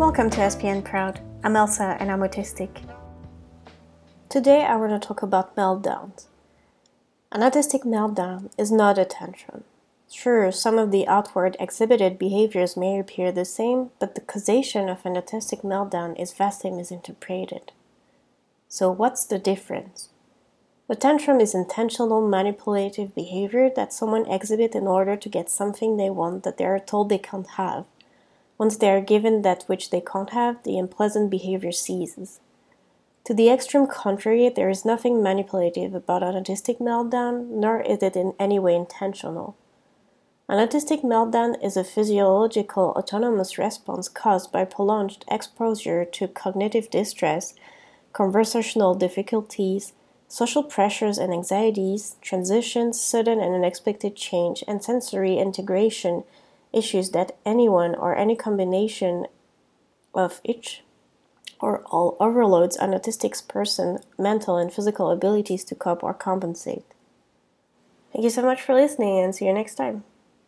Welcome to SPN Proud. I'm Elsa and I'm autistic. Today I want to talk about meltdowns. An autistic meltdown is not a tantrum. Sure, some of the outward exhibited behaviors may appear the same, but the causation of an autistic meltdown is vastly misinterpreted. So, what's the difference? A tantrum is intentional manipulative behavior that someone exhibits in order to get something they want that they are told they can't have. Once they are given that which they can't have, the unpleasant behavior ceases. To the extreme contrary, there is nothing manipulative about an autistic meltdown, nor is it in any way intentional. An autistic meltdown is a physiological autonomous response caused by prolonged exposure to cognitive distress, conversational difficulties, social pressures and anxieties, transitions, sudden and unexpected change, and sensory integration issues that anyone or any combination of each or all overloads an autistic person's mental and physical abilities to cope or compensate. Thank you so much for listening and see you next time.